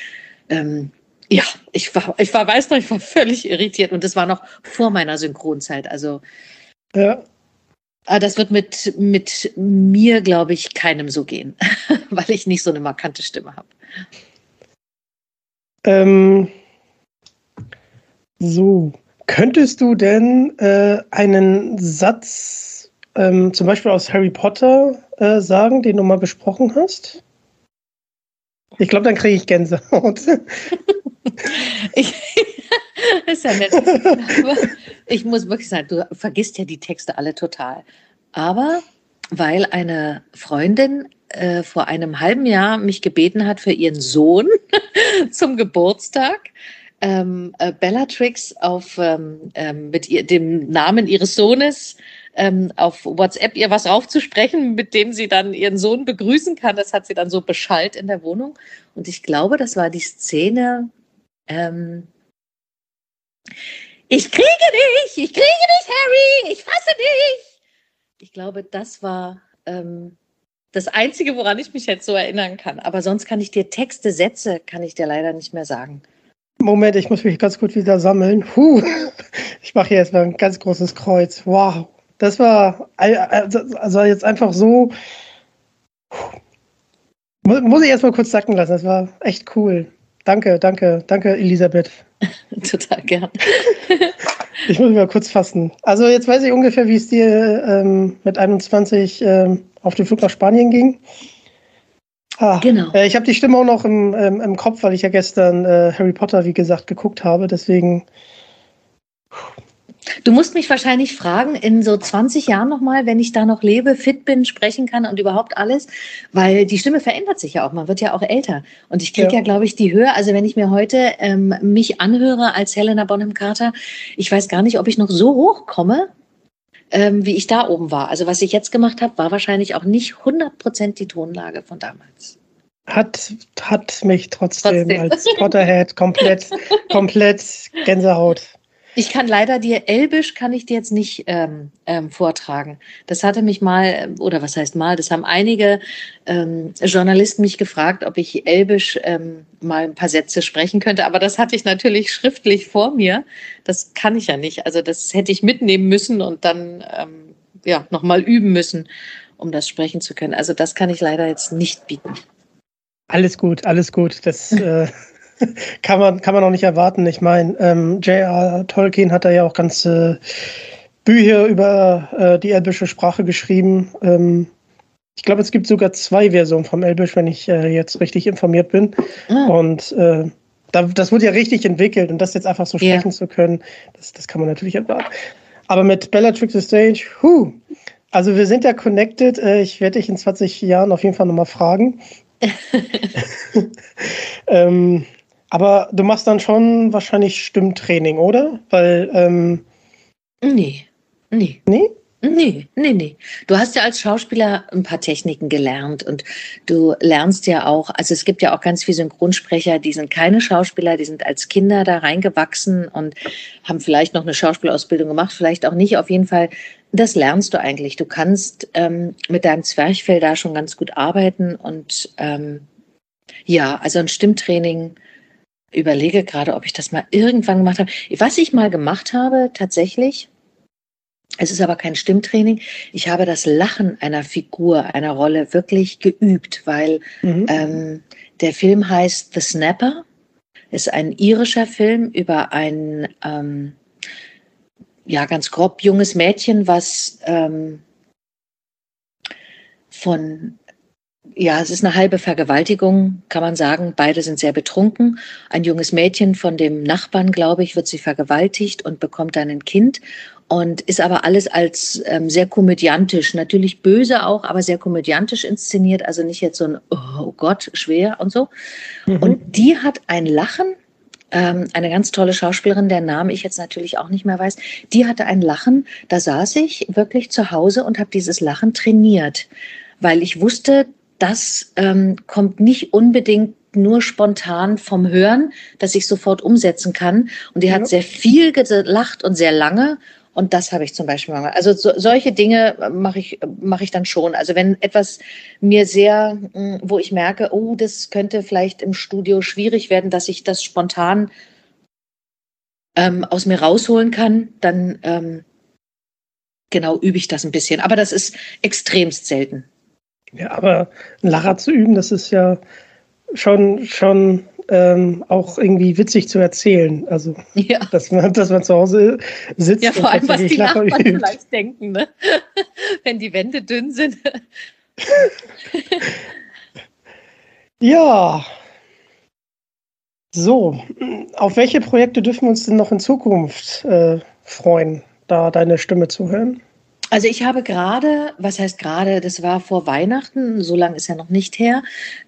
Speaker 3: ähm, ja, ich war, ich war, weiß noch, ich war völlig irritiert. Und das war noch vor meiner Synchronzeit. Also ja. Aber ah, das wird mit, mit mir, glaube ich, keinem so gehen, weil ich nicht so eine markante Stimme habe.
Speaker 2: Ähm, so, könntest du denn äh, einen Satz ähm, zum Beispiel aus Harry Potter äh, sagen, den du mal besprochen hast? Ich glaube, dann kriege ich Gänsehaut.
Speaker 3: ich, ist ja nett. Aber ich muss wirklich sagen, du vergisst ja die Texte alle total. Aber weil eine Freundin äh, vor einem halben Jahr mich gebeten hat für ihren Sohn zum Geburtstag, ähm, äh, Bellatrix auf, ähm, ähm, mit ihr, dem Namen ihres Sohnes ähm, auf WhatsApp ihr was raufzusprechen, mit dem sie dann ihren Sohn begrüßen kann. Das hat sie dann so beschallt in der Wohnung. Und ich glaube, das war die Szene, ähm, ich kriege dich, ich kriege dich, Harry, ich fasse dich. Ich glaube, das war ähm, das Einzige, woran ich mich jetzt so erinnern kann. Aber sonst kann ich dir Texte, Sätze, kann ich dir leider nicht mehr sagen.
Speaker 2: Moment, ich muss mich ganz gut wieder sammeln. Puh, ich mache hier erstmal ein ganz großes Kreuz. Wow, das war also jetzt einfach so. Muss ich erstmal kurz sacken lassen. Das war echt cool. Danke, danke, danke, Elisabeth.
Speaker 3: Total gern.
Speaker 2: ich muss mich mal kurz fassen. Also jetzt weiß ich ungefähr, wie es dir ähm, mit 21 ähm, auf den Flug nach Spanien ging. Ah, genau. Äh, ich habe die Stimme auch noch im, ähm, im Kopf, weil ich ja gestern äh, Harry Potter, wie gesagt, geguckt habe. Deswegen
Speaker 3: Du musst mich wahrscheinlich fragen, in so 20 Jahren nochmal, wenn ich da noch lebe, fit bin, sprechen kann und überhaupt alles, weil die Stimme verändert sich ja auch. Man wird ja auch älter. Und ich kriege ja, ja glaube ich, die Höhe. Also wenn ich mir heute ähm, mich anhöre als Helena Bonham Carter, ich weiß gar nicht, ob ich noch so hoch komme, ähm, wie ich da oben war. Also was ich jetzt gemacht habe, war wahrscheinlich auch nicht 100 Prozent die Tonlage von damals.
Speaker 2: Hat, hat mich trotzdem, trotzdem. als Potterhead komplett, komplett Gänsehaut.
Speaker 3: Ich kann leider dir Elbisch kann ich dir jetzt nicht ähm, ähm, vortragen. Das hatte mich mal, oder was heißt mal, das haben einige ähm, Journalisten mich gefragt, ob ich Elbisch ähm, mal ein paar Sätze sprechen könnte. Aber das hatte ich natürlich schriftlich vor mir. Das kann ich ja nicht. Also das hätte ich mitnehmen müssen und dann ähm, ja nochmal üben müssen, um das sprechen zu können. Also das kann ich leider jetzt nicht bieten.
Speaker 2: Alles gut, alles gut. Das äh, kann, man, kann man auch nicht erwarten. Ich meine, ähm, J.R. Tolkien hat da ja auch ganze Bücher über äh, die elbische Sprache geschrieben. Ähm, Ich glaube, es gibt sogar zwei Versionen vom Elbisch, wenn ich äh, jetzt richtig informiert bin.
Speaker 3: Ah.
Speaker 2: Und äh, da, das wurde ja richtig entwickelt und das jetzt einfach so sprechen zu können, das, das kann man natürlich erwarten. Aber mit Bellatrix the Stage, huh, also wir sind ja connected. Äh, ich werde dich in 20 Jahren auf jeden Fall nochmal fragen. ähm, aber du machst dann schon wahrscheinlich Stimmtraining, oder? Weil, ähm,
Speaker 3: Nee, nee.
Speaker 2: nee?
Speaker 3: Nee, nee, nee. Du hast ja als Schauspieler ein paar Techniken gelernt und du lernst ja auch, also es gibt ja auch ganz viele Synchronsprecher, die sind keine Schauspieler, die sind als Kinder da reingewachsen und haben vielleicht noch eine Schauspielausbildung gemacht, vielleicht auch nicht. Auf jeden Fall, das lernst du eigentlich. Du kannst ähm, mit deinem Zwerchfell da schon ganz gut arbeiten und ähm, ja, also ein Stimmtraining überlege gerade, ob ich das mal irgendwann gemacht habe. Was ich mal gemacht habe, tatsächlich, es ist aber kein Stimmtraining. Ich habe das Lachen einer Figur, einer Rolle wirklich geübt, weil
Speaker 2: Mhm.
Speaker 3: ähm, der Film heißt The Snapper, ist ein irischer Film über ein ähm, ja ganz grob junges Mädchen, was ähm, von ja, es ist eine halbe Vergewaltigung, kann man sagen. Beide sind sehr betrunken. Ein junges Mädchen von dem Nachbarn, glaube ich, wird sie vergewaltigt und bekommt dann ein Kind und ist aber alles als ähm, sehr komödiantisch, natürlich böse auch, aber sehr komödiantisch inszeniert. Also nicht jetzt so ein Oh Gott, schwer und so. Und die hat ein Lachen. Ähm, eine ganz tolle Schauspielerin, der Name ich jetzt natürlich auch nicht mehr weiß, die hatte ein Lachen. Da saß ich wirklich zu Hause und habe dieses Lachen trainiert, weil ich wusste, das ähm, kommt nicht unbedingt nur spontan vom Hören, dass ich sofort umsetzen kann. Und die hat
Speaker 2: Ja.
Speaker 3: sehr viel gelacht und sehr lange. Und das habe ich zum Beispiel mal. Also so, solche Dinge äh, mache ich, mache ich dann schon. Also wenn etwas mir sehr, mh, wo ich merke, oh, das könnte vielleicht im Studio schwierig werden, dass ich das spontan ähm, aus mir rausholen kann, dann ähm, genau übe ich das ein bisschen. Aber das ist extremst selten.
Speaker 2: Ja, aber einen Lacher zu üben, das ist ja schon, schon ähm, auch irgendwie witzig zu erzählen. Also,
Speaker 3: Ja.
Speaker 2: dass man, dass man zu Hause sitzt
Speaker 3: Ja, vor allem, was die
Speaker 2: Lacher
Speaker 3: Nachbarn
Speaker 2: übt.
Speaker 3: vielleicht denken, ne? wenn die Wände dünn sind.
Speaker 2: Ja. So, auf welche Projekte dürfen wir uns denn noch in Zukunft äh, freuen, da deine Stimme zu hören?
Speaker 3: Also ich habe gerade, was heißt gerade, das war vor Weihnachten, so lange ist ja noch nicht her,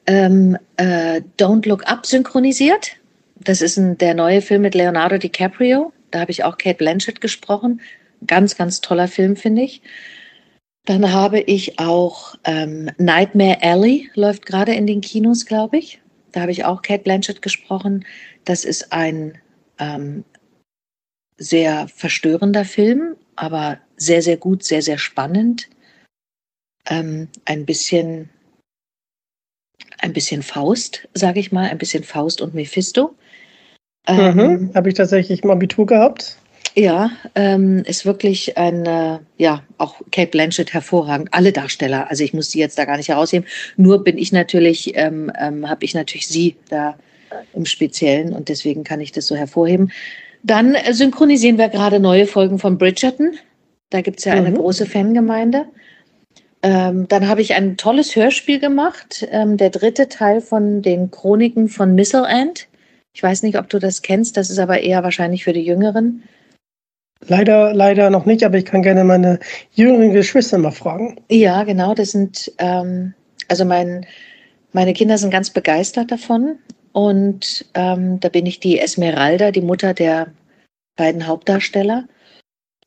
Speaker 3: ähm, äh, Don't Look Up synchronisiert. Das ist ein, der neue Film mit Leonardo DiCaprio. Da habe ich auch Kate Blanchett gesprochen. Ganz, ganz toller Film, finde ich. Dann habe ich auch ähm, Nightmare Alley, läuft gerade in den Kinos, glaube ich. Da habe ich auch Kate Blanchett gesprochen. Das ist ein ähm, sehr verstörender Film, aber sehr, sehr gut, sehr, sehr spannend. Ähm, ein bisschen, ein bisschen Faust, sage ich mal, ein bisschen Faust und Mephisto. Ähm,
Speaker 2: Mhm. Habe ich tatsächlich im Abitur gehabt.
Speaker 3: ja, ähm, ist wirklich ein, äh, ja, auch Kate Blanchett hervorragend. Alle Darsteller, also ich muss die jetzt da gar nicht herausheben. Nur bin ich natürlich, ähm, ähm, habe ich natürlich sie da im Speziellen und deswegen kann ich das so hervorheben. Dann äh, synchronisieren wir gerade neue Folgen von Bridgerton. Da gibt es ja eine
Speaker 2: Mhm.
Speaker 3: große Fangemeinde. Ähm, dann habe ich ein tolles Hörspiel gemacht, ähm, der dritte Teil von den Chroniken von Missile End. Ich weiß nicht, ob du das kennst, das ist aber eher wahrscheinlich für die Jüngeren.
Speaker 2: Leider, leider noch nicht, aber ich kann gerne meine jüngeren Geschwister mal fragen.
Speaker 3: Ja, genau, das sind, ähm, also mein, meine Kinder sind ganz begeistert davon. Und ähm, da bin ich die Esmeralda, die Mutter der beiden Hauptdarsteller.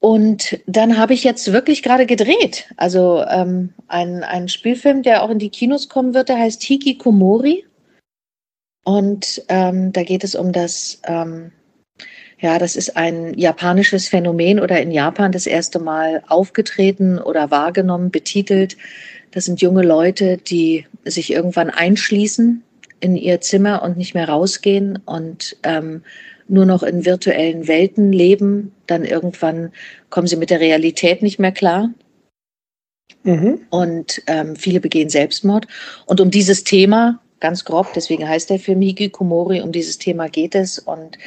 Speaker 3: Und dann habe ich jetzt wirklich gerade gedreht. Also ähm, ein, ein Spielfilm, der auch in die Kinos kommen wird, der heißt Hikikomori. Und ähm, da geht es um das, ähm, ja, das ist ein japanisches Phänomen oder in Japan das erste Mal aufgetreten oder wahrgenommen, betitelt. Das sind junge Leute, die sich irgendwann einschließen in ihr Zimmer und nicht mehr rausgehen und ähm, nur noch in virtuellen Welten leben. Dann irgendwann kommen sie mit der Realität nicht mehr klar
Speaker 2: Mhm.
Speaker 3: und ähm, viele begehen Selbstmord. Und um dieses Thema, ganz grob, deswegen heißt der Film Hikikomori, um dieses Thema geht es. Und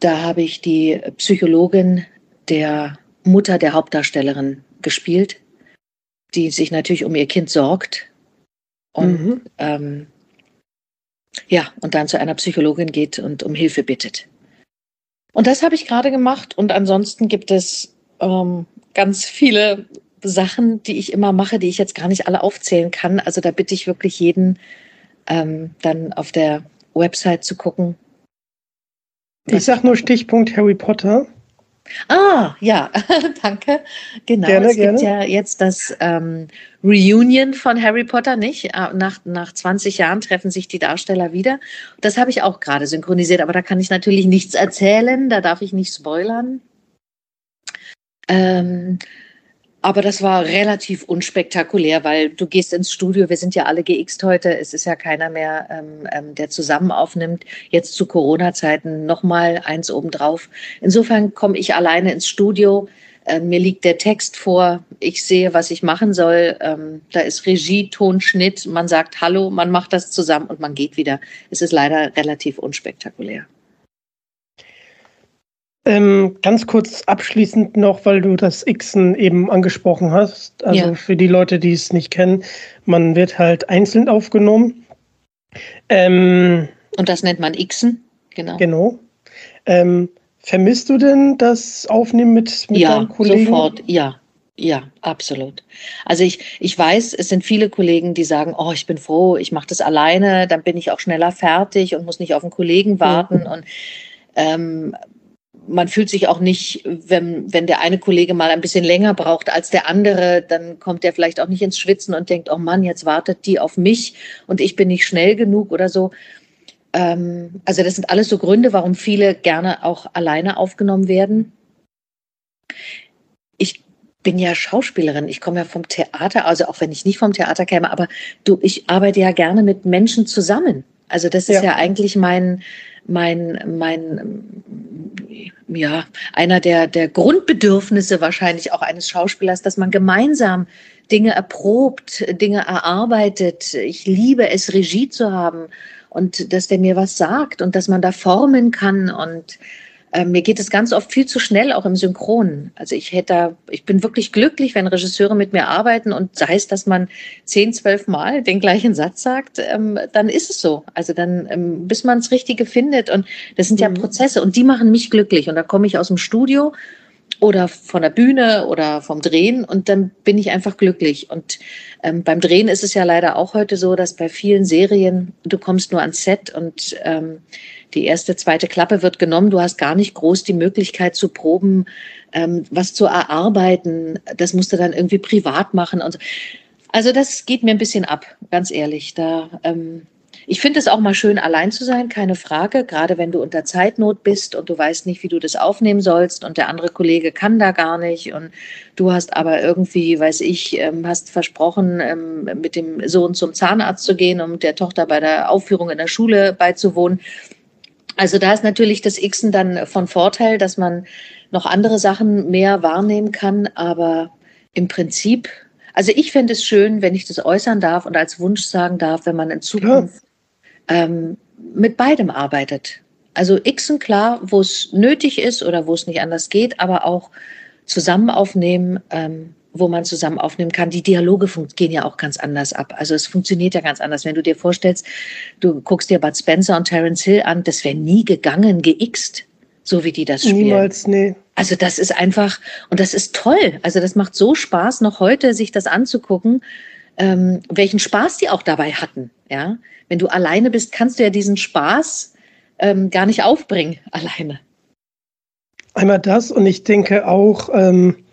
Speaker 3: da habe ich die Psychologin der Mutter der Hauptdarstellerin gespielt. die sich natürlich um ihr Kind sorgt und
Speaker 2: Mhm.
Speaker 3: ähm, ja, und dann zu einer Psychologin geht und um Hilfe bittet. Und das habe ich gerade gemacht. Und ansonsten gibt es ähm, ganz viele Sachen, die ich immer mache, die ich jetzt gar nicht alle aufzählen kann. Also da bitte ich wirklich jeden, ähm, dann auf der Website zu gucken.
Speaker 2: Ich sag nur Stichpunkt Harry Potter.
Speaker 3: Ah, ja, danke. Genau,
Speaker 2: Gerne,
Speaker 3: es gibt
Speaker 2: gerne.
Speaker 3: ja jetzt das ähm, Reunion von Harry Potter, nicht? Äh, Nach, nach 20 Jahren treffen sich die Darsteller wieder. Das habe ich auch gerade synchronisiert, aber da kann ich natürlich nichts erzählen, da darf ich nicht spoilern. Ähm, aber das war relativ unspektakulär, weil du gehst ins Studio, wir sind ja alle geixt heute, es ist ja keiner mehr, ähm, ähm, der zusammen aufnimmt. Jetzt zu Corona-Zeiten nochmal eins obendrauf. Insofern komme ich alleine ins Studio. Ähm, mir liegt der Text vor, ich sehe, was ich machen soll. Ähm, da ist Regie, Ton, Schnitt. Man sagt Hallo, man macht das zusammen und man geht wieder. Es ist leider relativ unspektakulär.
Speaker 2: Ähm, ganz kurz abschließend noch, weil du das Xen eben angesprochen hast. Also
Speaker 3: Ja.
Speaker 2: für die Leute, die es nicht kennen, man wird halt einzeln aufgenommen. Ähm,
Speaker 3: Und das nennt man Xen. Genau.
Speaker 2: genau. Ähm, vermisst du denn das Aufnehmen mit, mit
Speaker 3: ja,
Speaker 2: deinen Kollegen?
Speaker 3: sofort, ja. Ja, absolut. Also ich, ich weiß, es sind viele Kollegen, die sagen, oh, ich bin froh, ich mache das alleine, dann bin ich auch schneller fertig und muss nicht auf einen Kollegen warten. Und ähm, man fühlt sich auch nicht, wenn, wenn der eine Kollege mal ein bisschen länger braucht als der andere, dann kommt der vielleicht auch nicht ins Schwitzen und denkt, oh Mann, jetzt wartet die auf mich und ich bin nicht schnell genug oder so. Ähm, also das sind alles so Gründe, warum viele gerne auch alleine aufgenommen werden. Ich bin ja Schauspielerin, ich komme ja vom Theater, also auch wenn ich nicht vom Theater käme, aber du, ich arbeite ja gerne mit Menschen zusammen. Also das ist
Speaker 2: Ja.
Speaker 3: ja, eigentlich mein, mein, mein, ja, einer der, der Grundbedürfnisse wahrscheinlich auch eines Schauspielers, dass man gemeinsam Dinge erprobt, Dinge erarbeitet. Ich liebe es, Regie zu haben und dass der mir was sagt und dass man da formen kann und äh, mir geht es ganz oft viel zu schnell, auch im Synchron. Also ich hätte, da- ich bin wirklich glücklich, wenn Regisseure mit mir arbeiten und sei es, dass man zehn, zwölf Mal den gleichen Satz sagt, ähm, dann ist es so. Also dann, ähm, bis man das Richtige findet und das sind ja
Speaker 2: Mhm.
Speaker 3: Prozesse und die machen mich glücklich und da komme ich aus dem Studio oder von der Bühne oder vom Drehen und dann bin ich einfach glücklich. Und ähm, beim Drehen ist es ja leider auch heute so, dass bei vielen Serien du kommst nur ans Set und ähm, die erste, zweite Klappe wird genommen. Du hast gar nicht groß die Möglichkeit zu proben, ähm, was zu erarbeiten. Das musst du dann irgendwie privat machen und so. Also das geht mir ein bisschen ab, ganz ehrlich. Da, ähm, ich finde es auch mal schön, allein zu sein, keine Frage. Gerade wenn du unter Zeitnot bist und du weißt nicht, wie du das aufnehmen sollst und der andere Kollege kann da gar nicht und du hast aber irgendwie, weiß ich, ähm, hast versprochen, ähm, mit dem Sohn zum Zahnarzt zu gehen, um der Tochter bei der Aufführung in der Schule beizuwohnen. Also da ist natürlich das Xen dann von Vorteil, dass man noch andere Sachen mehr wahrnehmen kann, aber im Prinzip, also ich fände es schön, wenn ich das äußern darf und als Wunsch sagen darf, wenn man in Zukunft ähm, mit beidem arbeitet. Also Xen klar, wo es nötig ist oder wo es nicht anders geht, aber auch zusammen aufnehmen, ähm, wo man zusammen aufnehmen kann. Die Dialoge gehen ja auch ganz anders ab. Also es funktioniert ja ganz anders. Wenn du dir vorstellst, du guckst dir Bud Spencer und Terence Hill an, das wäre nie gegangen, geixt, so wie die das spielen.
Speaker 2: Niemals, nee.
Speaker 3: Also das ist einfach, und das ist toll. Also das macht so Spaß, noch heute sich das anzugucken, ähm, welchen Spaß die auch dabei hatten. Ja, wenn du alleine bist, kannst du ja diesen Spaß ähm, gar nicht aufbringen alleine.
Speaker 2: Einmal das und ich denke auch, ähm,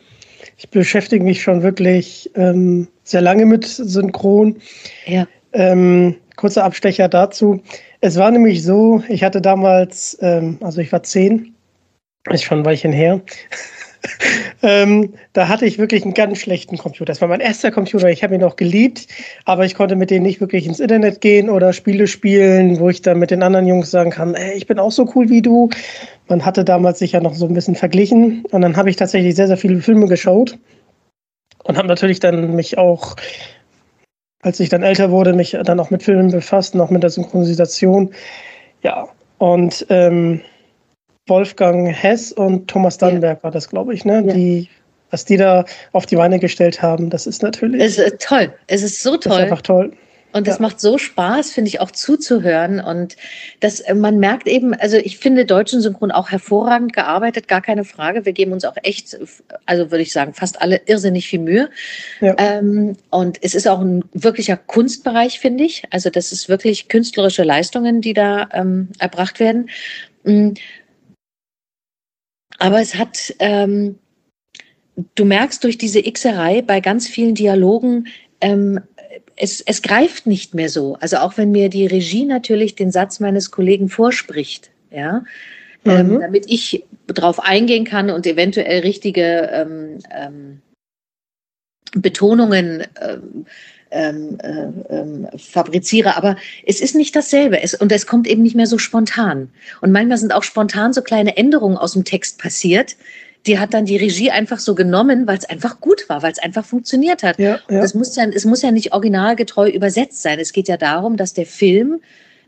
Speaker 2: ich beschäftige mich schon wirklich ähm, sehr lange mit Synchron.
Speaker 3: Ja,
Speaker 2: Ähm, kurzer Abstecher dazu. Es war nämlich so, ich hatte damals, ähm, also ich war zehn, ist schon ein Weilchen her. Ähm, da hatte ich wirklich einen ganz schlechten Computer. Das war mein erster Computer. Ich habe ihn auch geliebt, aber ich konnte mit denen nicht wirklich ins Internet gehen oder Spiele spielen, wo ich dann mit den anderen Jungs sagen kann, ey, ich bin auch so cool wie du. Man hatte damals sich ja noch so ein bisschen verglichen und dann habe ich tatsächlich sehr, sehr viele Filme geschaut und habe natürlich dann mich auch als ich dann älter wurde, mich dann auch mit Filmen befasst auch mit der Synchronisation. Ja, und ähm, Wolfgang Hess und Thomas Dannenberg war das, glaube ich, ne?
Speaker 3: Ja.
Speaker 2: Die was die da auf die Beine gestellt haben, das ist natürlich.
Speaker 3: Es ist toll. Es ist so toll.
Speaker 2: Ist einfach toll.
Speaker 3: Und das ja. macht so Spaß, finde ich, auch zuzuhören. Und das, äh, man merkt eben, also ich finde deutschen Synchron auch hervorragend gearbeitet, gar keine Frage. Wir geben uns auch echt, also würde ich sagen, fast alle irrsinnig viel Mühe. Ja. Ähm, und es ist auch ein wirklicher Kunstbereich, finde ich. Also das ist wirklich künstlerische Leistungen, die da ähm, erbracht werden. Aber es hat, ähm, du merkst durch diese Xerei bei ganz vielen Dialogen, ähm, es, es greift nicht mehr so. Also auch wenn mir die Regie natürlich den Satz meines Kollegen vorspricht, ja, ähm, mhm. ähm, damit ich darauf eingehen kann und eventuell richtige ähm, ähm, Betonungen ähm, ähm, äh, ähm, fabriziere, aber es ist nicht dasselbe es, und es kommt eben nicht mehr so spontan. Und manchmal sind auch spontan so kleine Änderungen aus dem Text passiert, die hat dann die Regie einfach so genommen, weil es einfach gut war, weil es einfach funktioniert hat. Ja, ja. Das muss ja, es muss ja nicht originalgetreu übersetzt sein. Es geht ja darum, dass der Film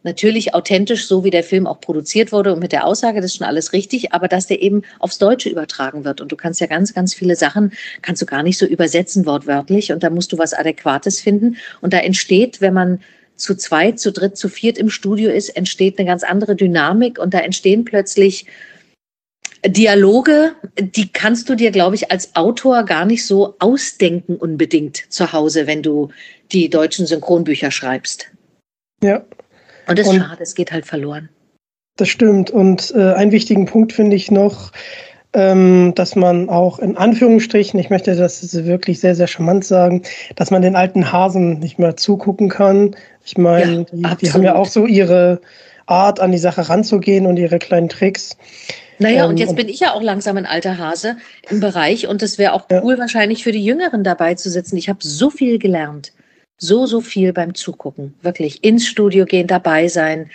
Speaker 3: natürlich authentisch, so wie der Film auch produziert wurde und mit der Aussage, das ist schon alles richtig, aber dass der eben aufs Deutsche übertragen wird. Und du kannst ja ganz, ganz viele Sachen, kannst du gar nicht so übersetzen wortwörtlich und da musst du was Adäquates finden. Und da entsteht, wenn man zu zweit, zu dritt, zu viert im Studio ist, entsteht eine ganz andere Dynamik und da entstehen plötzlich Dialoge, die kannst du dir, glaube ich, als Autor gar nicht so ausdenken unbedingt zu Hause, wenn du die deutschen Synchronbücher schreibst.
Speaker 2: Ja.
Speaker 3: Und das ist schade, es geht halt verloren.
Speaker 2: Das stimmt. Und äh, einen wichtigen Punkt finde ich noch, ähm, dass man auch in Anführungsstrichen, ich möchte das wirklich sehr, sehr charmant sagen, dass man den alten Hasen nicht mehr zugucken kann. Ich meine, ja, die, die haben ja auch so ihre Art, an die Sache ranzugehen und ihre kleinen Tricks.
Speaker 3: Naja, ähm, und jetzt bin ich ja auch langsam ein alter Hase im Bereich und es wäre auch cool, ja. wahrscheinlich für die Jüngeren dabei zu sitzen. Ich habe so viel gelernt. So, so viel beim Zugucken. Wirklich ins Studio gehen, dabei sein,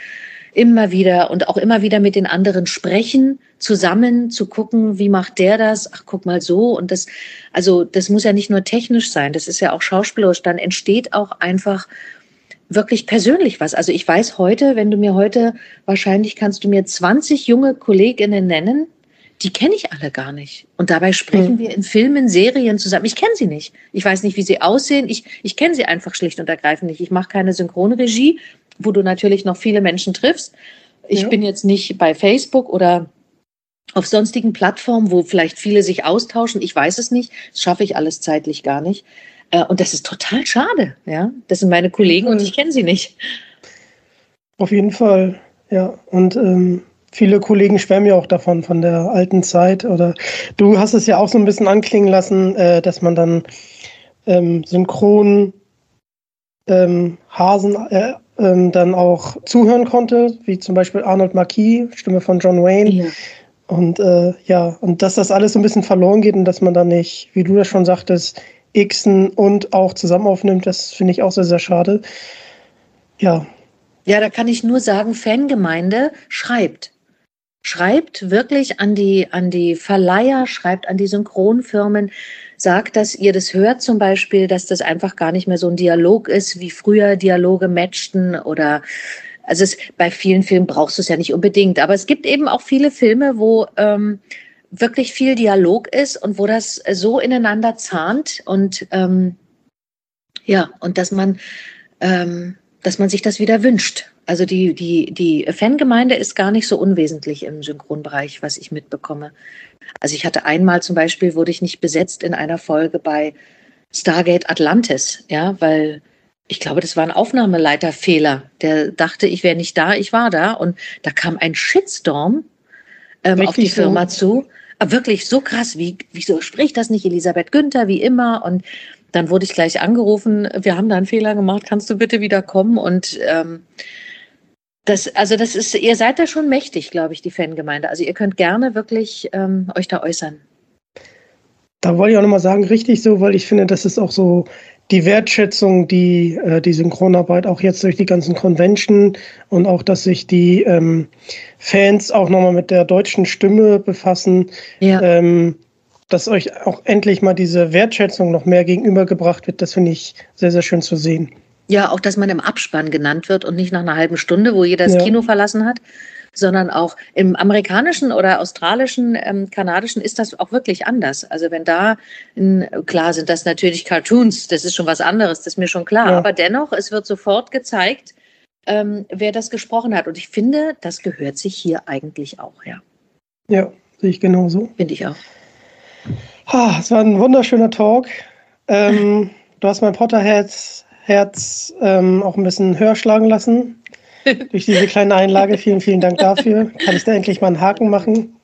Speaker 3: immer wieder und auch immer wieder mit den anderen sprechen, zusammen zu gucken, wie macht der das? Ach, guck mal so. Und das, also, das muss ja nicht nur technisch sein, das ist ja auch schauspielerisch. Dann entsteht auch einfach wirklich persönlich was. Also ich weiß heute, wenn du mir heute, wahrscheinlich kannst du mir 20 junge Kolleginnen nennen, die kenne ich alle gar nicht. Und dabei sprechen mhm. wir in Filmen, Serien zusammen. Ich kenne sie nicht. Ich weiß nicht, wie sie aussehen. Ich, ich kenne sie einfach schlicht und ergreifend nicht. Ich mache keine Synchronregie, wo du natürlich noch viele Menschen triffst. Ich ja. bin jetzt nicht bei Facebook oder auf sonstigen Plattformen, wo vielleicht viele sich austauschen. Ich weiß es nicht. Das schaffe ich alles zeitlich gar nicht. Äh, und das ist total schade. Ja, das sind meine Kollegen und ich kenne sie nicht.
Speaker 2: Auf jeden Fall, ja. Und ähm, viele Kollegen schwärmen ja auch davon, von der alten Zeit. Oder du hast es ja auch so ein bisschen anklingen lassen, äh, dass man dann ähm, synchron ähm, Hasen äh, ähm, dann auch zuhören konnte, wie zum Beispiel Arnold Marquis, Stimme von John Wayne. Ja. Und äh, ja, und dass das alles so ein bisschen verloren geht und dass man dann nicht, wie du das schon sagtest, Xen und auch zusammen aufnimmt, das finde ich auch sehr, sehr schade. Ja.
Speaker 3: Ja, da kann ich nur sagen, Fangemeinde schreibt. Schreibt wirklich an die, an die Verleiher, schreibt an die Synchronfirmen, sagt, dass ihr das hört zum Beispiel, dass das einfach gar nicht mehr so ein Dialog ist, wie früher Dialoge matchten oder also es, bei vielen Filmen brauchst du es ja nicht unbedingt, aber es gibt eben auch viele Filme, wo ähm, wirklich viel Dialog ist und wo das so ineinander zahnt und ähm, ja, und dass man, ähm, dass man sich das wieder wünscht. Also die, die, die Fangemeinde ist gar nicht so unwesentlich im Synchronbereich, was ich mitbekomme. Also ich hatte einmal zum Beispiel, wurde ich nicht besetzt in einer Folge bei Stargate Atlantis, ja, weil ich glaube, das war ein Aufnahmeleiterfehler. Der dachte, ich wäre nicht da, ich war da und da kam ein Shitstorm ähm, auf die Firma so? zu wirklich so krass, wie, wieso spricht das nicht Elisabeth Günther, wie immer? Und dann wurde ich gleich angerufen, wir haben da einen Fehler gemacht, kannst du bitte wieder kommen? Und ähm, das, also das ist, ihr seid da schon mächtig, glaube ich, die Fangemeinde. Also ihr könnt gerne wirklich ähm, euch da äußern.
Speaker 2: Da wollte ich auch nochmal sagen, richtig so, weil ich finde, das ist auch so die Wertschätzung, die äh, die Synchronarbeit auch jetzt durch die ganzen Convention und auch, dass sich die ähm, Fans auch nochmal mit der deutschen Stimme befassen, ja. ähm, dass euch auch endlich mal diese Wertschätzung noch mehr gegenübergebracht wird, das finde ich sehr, sehr schön zu sehen.
Speaker 3: Ja, auch, dass man im Abspann genannt wird und nicht nach einer halben Stunde, wo jeder das ja. Kino verlassen hat, sondern auch im amerikanischen oder australischen, ähm, kanadischen ist das auch wirklich anders. Also wenn da, in, klar sind das natürlich Cartoons, das ist schon was anderes, das ist mir schon klar, ja. aber dennoch, es wird sofort gezeigt, ähm, wer das gesprochen hat. Und ich finde, das gehört sich hier eigentlich auch, ja.
Speaker 2: Ja, sehe ich genauso.
Speaker 3: Finde ich auch.
Speaker 2: Ah, es war ein wunderschöner Talk. Ähm, du hast mein Potterherz Herz ähm, auch ein bisschen höher schlagen lassen. Durch diese kleine Einlage. Vielen, vielen Dank dafür. Kann ich da endlich mal einen Haken machen?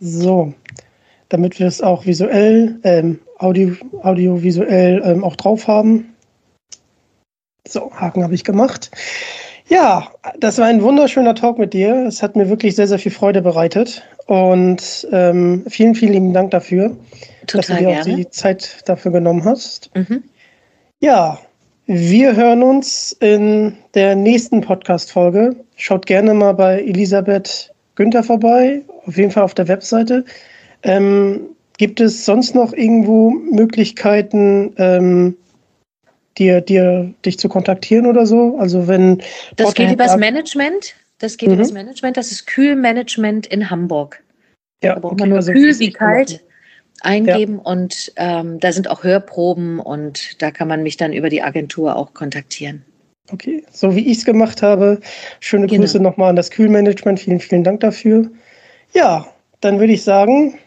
Speaker 2: So, damit wir es auch visuell, ähm, audio, audiovisuell ähm, auch drauf haben. So, Haken habe ich gemacht. Ja, das war ein wunderschöner Talk mit dir. Es hat mir wirklich sehr, sehr viel Freude bereitet. Und ähm, vielen, vielen lieben Dank dafür, Total dass du dir gerne. auch die Zeit dafür genommen hast. Mhm. Ja, wir hören uns in der nächsten Podcast-Folge. Schaut gerne mal bei Elisabeth Günther vorbei, auf jeden Fall auf der Webseite. Ähm, gibt es sonst noch irgendwo Möglichkeiten, ähm, dir, dir, dich zu kontaktieren oder so? Also wenn
Speaker 3: das geht übers Management. Das geht mhm. übers Management. Das ist Kühlmanagement in Hamburg. Ja, da braucht okay, man nur also kühl wie kalt eingeben ja. und ähm, da sind auch Hörproben und da kann man mich dann über die Agentur auch kontaktieren.
Speaker 2: Okay, so wie ich es gemacht habe. Schöne genau. Grüße nochmal an das Kühlmanagement. Vielen, vielen Dank dafür. Ja, dann würde ich sagen,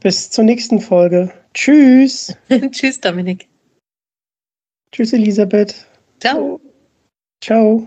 Speaker 2: bis zur nächsten Folge. Tschüss.
Speaker 3: Tschüss, Dominik.
Speaker 2: Tschüss, Elisabeth.
Speaker 3: Ciao.
Speaker 2: Ciao.